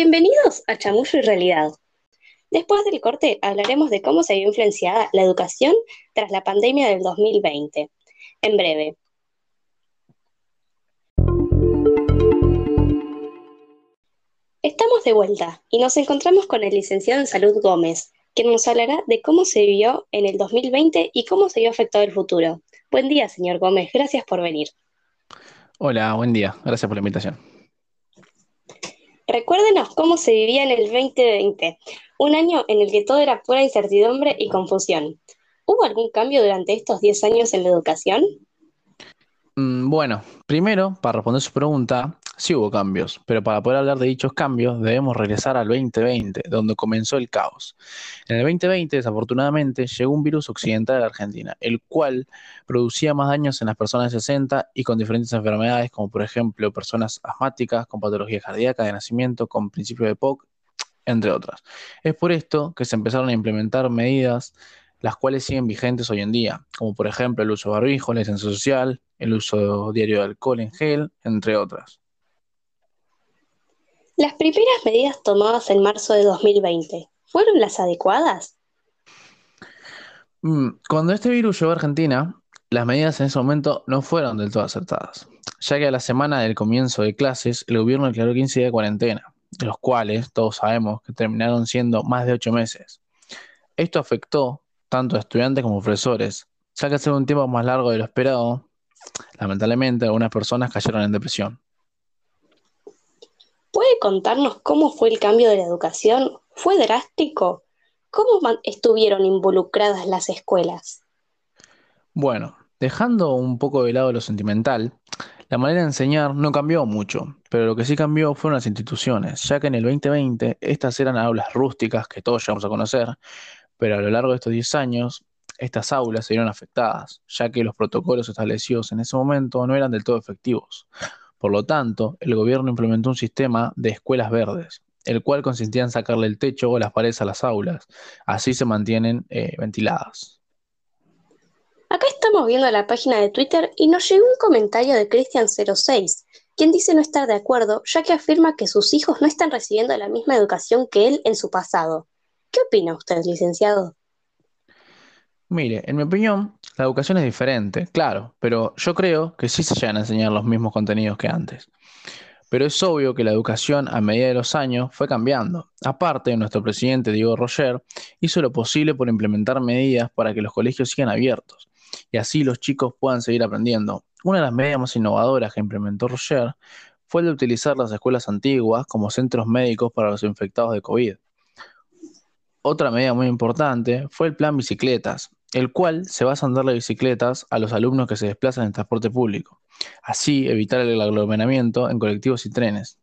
Bienvenidos a Chamullo y Realidad. Después del corte hablaremos de cómo se vio influenciada la educación tras la pandemia del 2020. En breve. Estamos de vuelta y nos encontramos con el licenciado en Salud Gómez, quien nos hablará de cómo se vivió en el 2020 y cómo se vio afectado el futuro. Buen día, señor Gómez. Gracias por venir. Hola, buen día. Gracias por la invitación. Recuérdenos cómo se vivía en el 2020, un año en el que todo era pura incertidumbre y confusión. ¿Hubo algún cambio durante estos 10 años en la educación? Mm, bueno, primero, para responder su pregunta, sí hubo cambios, pero para poder hablar de dichos cambios debemos regresar al 2020, donde comenzó el caos. En el 2020, desafortunadamente, llegó un virus occidental a la Argentina, el cual producía más daños en las personas de 60 y con diferentes enfermedades, como por ejemplo personas asmáticas, con patología cardíaca de nacimiento, con principio de POC, entre otras. Es por esto que se empezaron a implementar medidas las cuales siguen vigentes hoy en día, como por ejemplo el uso de barbijo, la licencia social, el uso diario de alcohol en gel, entre otras. Las primeras medidas tomadas en marzo de 2020, ¿fueron las adecuadas? Mm, cuando este virus llegó a Argentina, las medidas en ese momento no fueron del todo acertadas, ya que a la semana del comienzo de clases el gobierno declaró 15 días de cuarentena, de los cuales todos sabemos que terminaron siendo más de 8 meses. Esto afectó tanto estudiantes como profesores, ya que hace un tiempo más largo de lo esperado, lamentablemente algunas personas cayeron en depresión. ¿Puede contarnos cómo fue el cambio de la educación? ¿Fue drástico? ¿Cómo estuvieron involucradas las escuelas? Bueno, dejando un poco de lado lo sentimental, la manera de enseñar no cambió mucho, pero lo que sí cambió fueron las instituciones, ya que en el 2020 estas eran aulas rústicas que todos llegamos a conocer, pero a lo largo de estos 10 años estas aulas se vieron afectadas, ya que los protocolos establecidos en ese momento no eran del todo efectivos. Por lo tanto, el gobierno implementó un sistema de escuelas verdes, el cual consistía en sacarle el techo o las paredes a las aulas. Así se mantienen eh, ventiladas. Acá estamos viendo la página de Twitter y nos llegó un comentario de Cristian06, quien dice no estar de acuerdo, ya que afirma que sus hijos no están recibiendo la misma educación que él en su pasado. ¿Qué opina usted, licenciado? Mire, en mi opinión, la educación es diferente, claro, pero yo creo que sí se llegan a enseñar los mismos contenidos que antes. Pero es obvio que la educación a medida de los años fue cambiando. Aparte, nuestro presidente Diego Roger hizo lo posible por implementar medidas para que los colegios sigan abiertos y así los chicos puedan seguir aprendiendo. Una de las medidas más innovadoras que implementó Roger fue el de utilizar las escuelas antiguas como centros médicos para los infectados de COVID. Otra medida muy importante fue el plan bicicletas, el cual se basa en darle bicicletas a los alumnos que se desplazan en transporte público, así evitar el aglomeramiento en colectivos y trenes.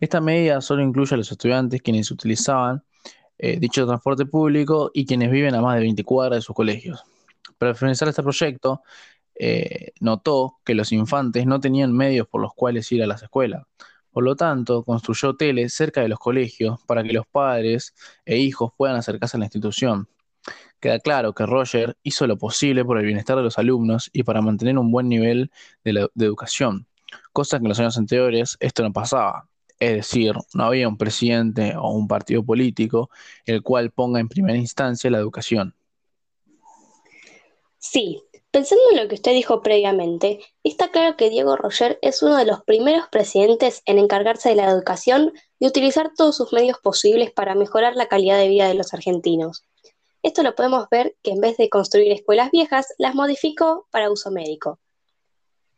Esta medida solo incluye a los estudiantes quienes utilizaban eh, dicho transporte público y quienes viven a más de 20 cuadras de sus colegios. Para finalizar este proyecto, eh, notó que los infantes no tenían medios por los cuales ir a las escuelas. Por lo tanto, construyó hoteles cerca de los colegios para que los padres e hijos puedan acercarse a la institución, Queda claro que Roger hizo lo posible por el bienestar de los alumnos y para mantener un buen nivel de, educación, cosa que en los años anteriores esto no pasaba. Es decir, no había un presidente o un partido político el cual ponga en primera instancia la educación. Sí, pensando en lo que usted dijo previamente, está claro que Diego Roger es uno de los primeros presidentes en encargarse de la educación y utilizar todos sus medios posibles para mejorar la calidad de vida de los argentinos. Esto lo podemos ver que en vez de construir escuelas viejas, las modificó para uso médico.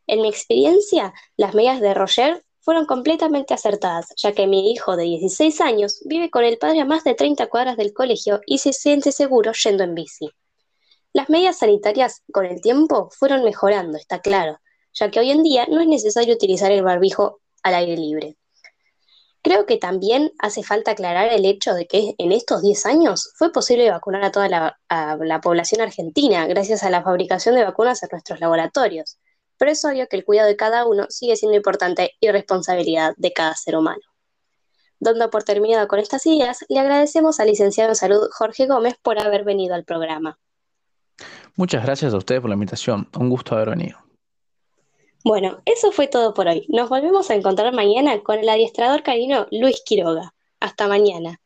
En mi experiencia, las medidas de Roger fueron completamente acertadas, ya que mi hijo de 16 años vive con el padre a más de 30 cuadras del colegio y se siente seguro yendo en bici. Las medidas sanitarias con el tiempo fueron mejorando, está claro, ya que hoy en día no es necesario utilizar el barbijo al aire libre. Creo que también hace falta aclarar el hecho de que en estos 10 años fue posible vacunar a toda la, población argentina gracias a la fabricación de vacunas en nuestros laboratorios. Pero es obvio que el cuidado de cada uno sigue siendo importante y responsabilidad de cada ser humano. Dando por terminado con estas ideas, le agradecemos al licenciado en salud Jorge Gómez por haber venido al programa. Muchas gracias a ustedes por la invitación. Un gusto haber venido. Bueno, eso fue todo por hoy. Nos volvemos a encontrar mañana con el adiestrador carino Luis Quiroga. Hasta mañana.